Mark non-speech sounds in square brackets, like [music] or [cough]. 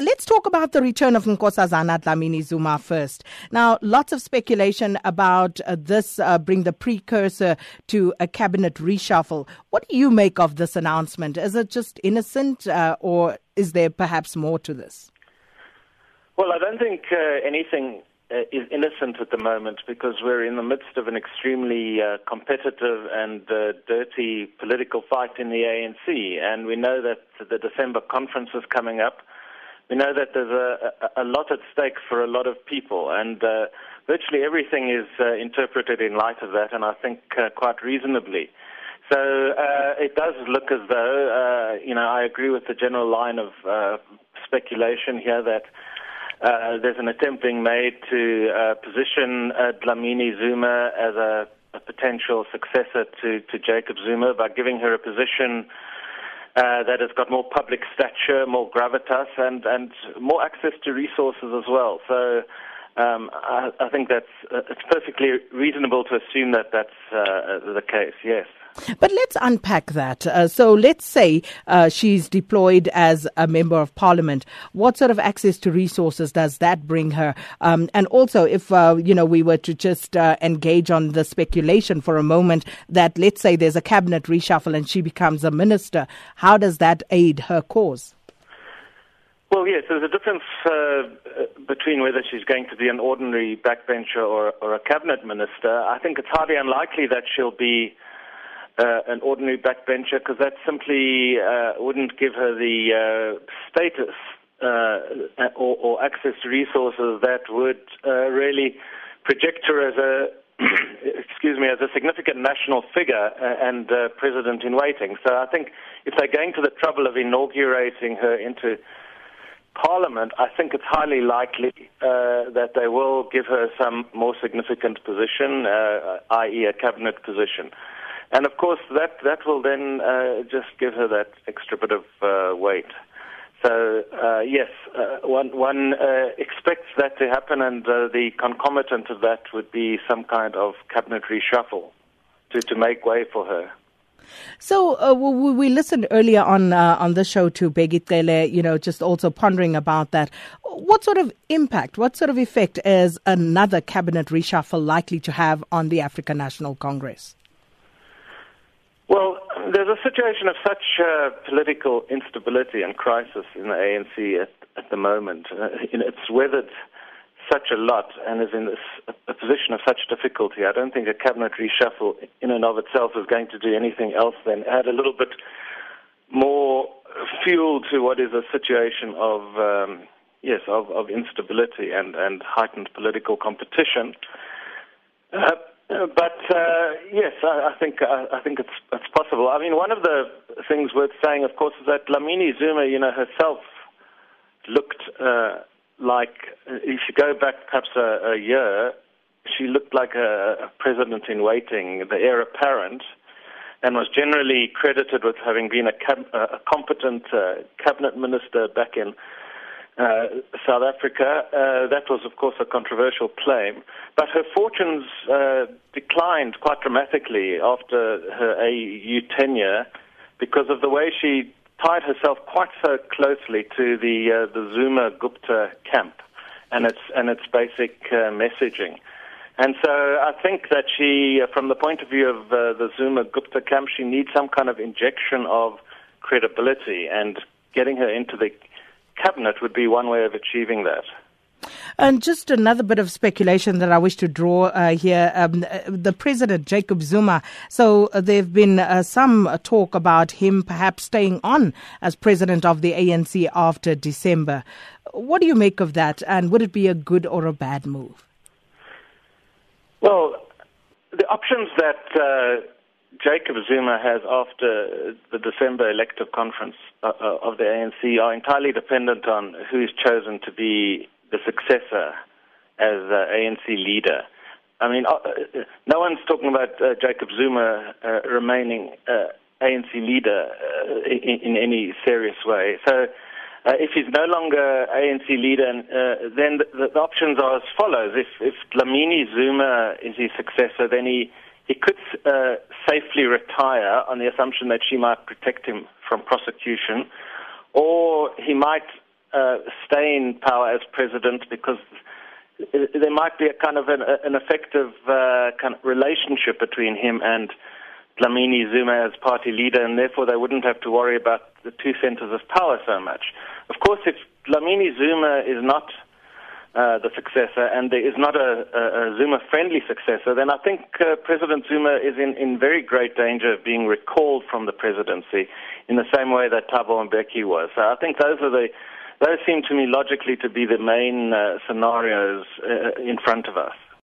Let's talk about the return of Nkosazana Dlamini Zuma first. Now, lots of speculation about uh, this uh, being the precursor to a cabinet reshuffle. What do you make of this announcement? Is it just innocent, uh, or is there perhaps more to this? Well, I don't think uh, anything uh, is innocent at the moment because we're in the midst of an extremely uh, competitive and dirty political fight in the ANC, and we know that the December conference is coming up we know that there's a, a, a lot at stake for a lot of people, and uh, virtually everything is uh, interpreted in light of that, and I think uh, quite reasonably. So uh, it does look as though, uh, you know, I agree with the general line of uh, speculation here that uh, there's an attempt being made to uh, position uh, Dlamini Zuma as a, a potential successor to, to Jacob Zuma by giving her a position uh, that has got more public stature, more gravitas, and, and more access to resources as well. So I, I, think that's uh, it's perfectly reasonable to assume that that's uh, the case. Yes. But let's unpack that. Uh, so let's say uh, she's deployed as a member of parliament. What sort of access to resources does that bring her? Um, and also, if uh, you know we were to just uh, engage on the speculation for a moment that let's say there's a cabinet reshuffle and she becomes a minister, how does that aid her cause? Well, yes, there's a difference uh, between whether she's going to be an ordinary backbencher or, or a cabinet minister. I think it's highly unlikely that she'll be uh, an ordinary backbencher because that simply uh, wouldn't give her the uh, status uh, or, or, access to resources that would uh, really project her as a [clears throat] excuse me as a significant national figure uh, and president in waiting. So I think if they're going to the trouble of inaugurating her into Parliament, I think it's highly likely uh, that they will give her some more significant position, uh, i.e., a cabinet position. And of course, that, that will then uh, just give her that extra bit of uh, weight. So, uh, yes, uh, one, one expects that to happen, and the concomitant of that would be some kind of cabinet reshuffle to, to make way for her. So uh, we, we, listened earlier on uh, on the show to Bheki Cele, you know, just also pondering about that. What sort of impact, what sort of effect is another cabinet reshuffle likely to have on the African National Congress? Well, there's a situation of such uh, political instability and crisis in the ANC at, at the moment. Uh, it's weathered such a lot and is in this, a position of such difficulty. I don't think a cabinet reshuffle in and of itself is going to do anything else than add a little bit more fuel to what is a situation of um, yes of, of instability and, and heightened political competition. Uh, but uh, yes, I, I think I, I think it's it's possible. I mean, one of the things worth saying, of course, is that Dlamini Zuma, you know, herself looked uh, like if you go back perhaps a, a year, she looked like a, a president in waiting, the heir apparent, and was generally credited with having been a, cab, a competent uh, cabinet minister back in uh, South Africa. Uh, that was, of course, a controversial claim. But her fortunes uh, declined quite dramatically after her AU tenure because of the way she tied herself quite so closely to the uh, the Zuma Gupta camp and its and its basic uh, messaging. And so I think that she, from the point of view of the Zuma Gupta camp, she needs some kind of injection of credibility and getting her into the cabinet would be one way of achieving that. And just another bit of speculation that I wish to draw uh, here. Um, uh, the president, Jacob Zuma. So uh, there have been uh, some talk about him perhaps staying on as president of the ANC after December. What do you make of that? And would it be a good or a bad move? Well, the options that uh, Jacob Zuma has after the December elective conference uh, of the ANC are entirely dependent on who is chosen to be the successor as uh, ANC leader. I mean, uh, uh, no one's talking about uh, Jacob Zuma remaining ANC leader in, in, any serious way. So, if he's no longer ANC leader, then the, the, options are as follows: if if Zuma is his successor, then he he could uh, safely retire on the assumption that she might protect him from prosecution, or he might uh, stay in power as president because there might be a kind of an, an effective uh, kind of relationship between him and Dlamini Zuma as party leader, and therefore they wouldn't have to worry about the two centers of power so much. Of course, if Dlamini Zuma is not uh, the successor and there is not a, a, a Zuma-friendly successor, then I think uh, President Zuma is in, in very great danger of being recalled from the presidency in the same way that Thabo Mbeki was. So I think those are the those seem to me logically to be the main uh, scenarios uh, in front of us.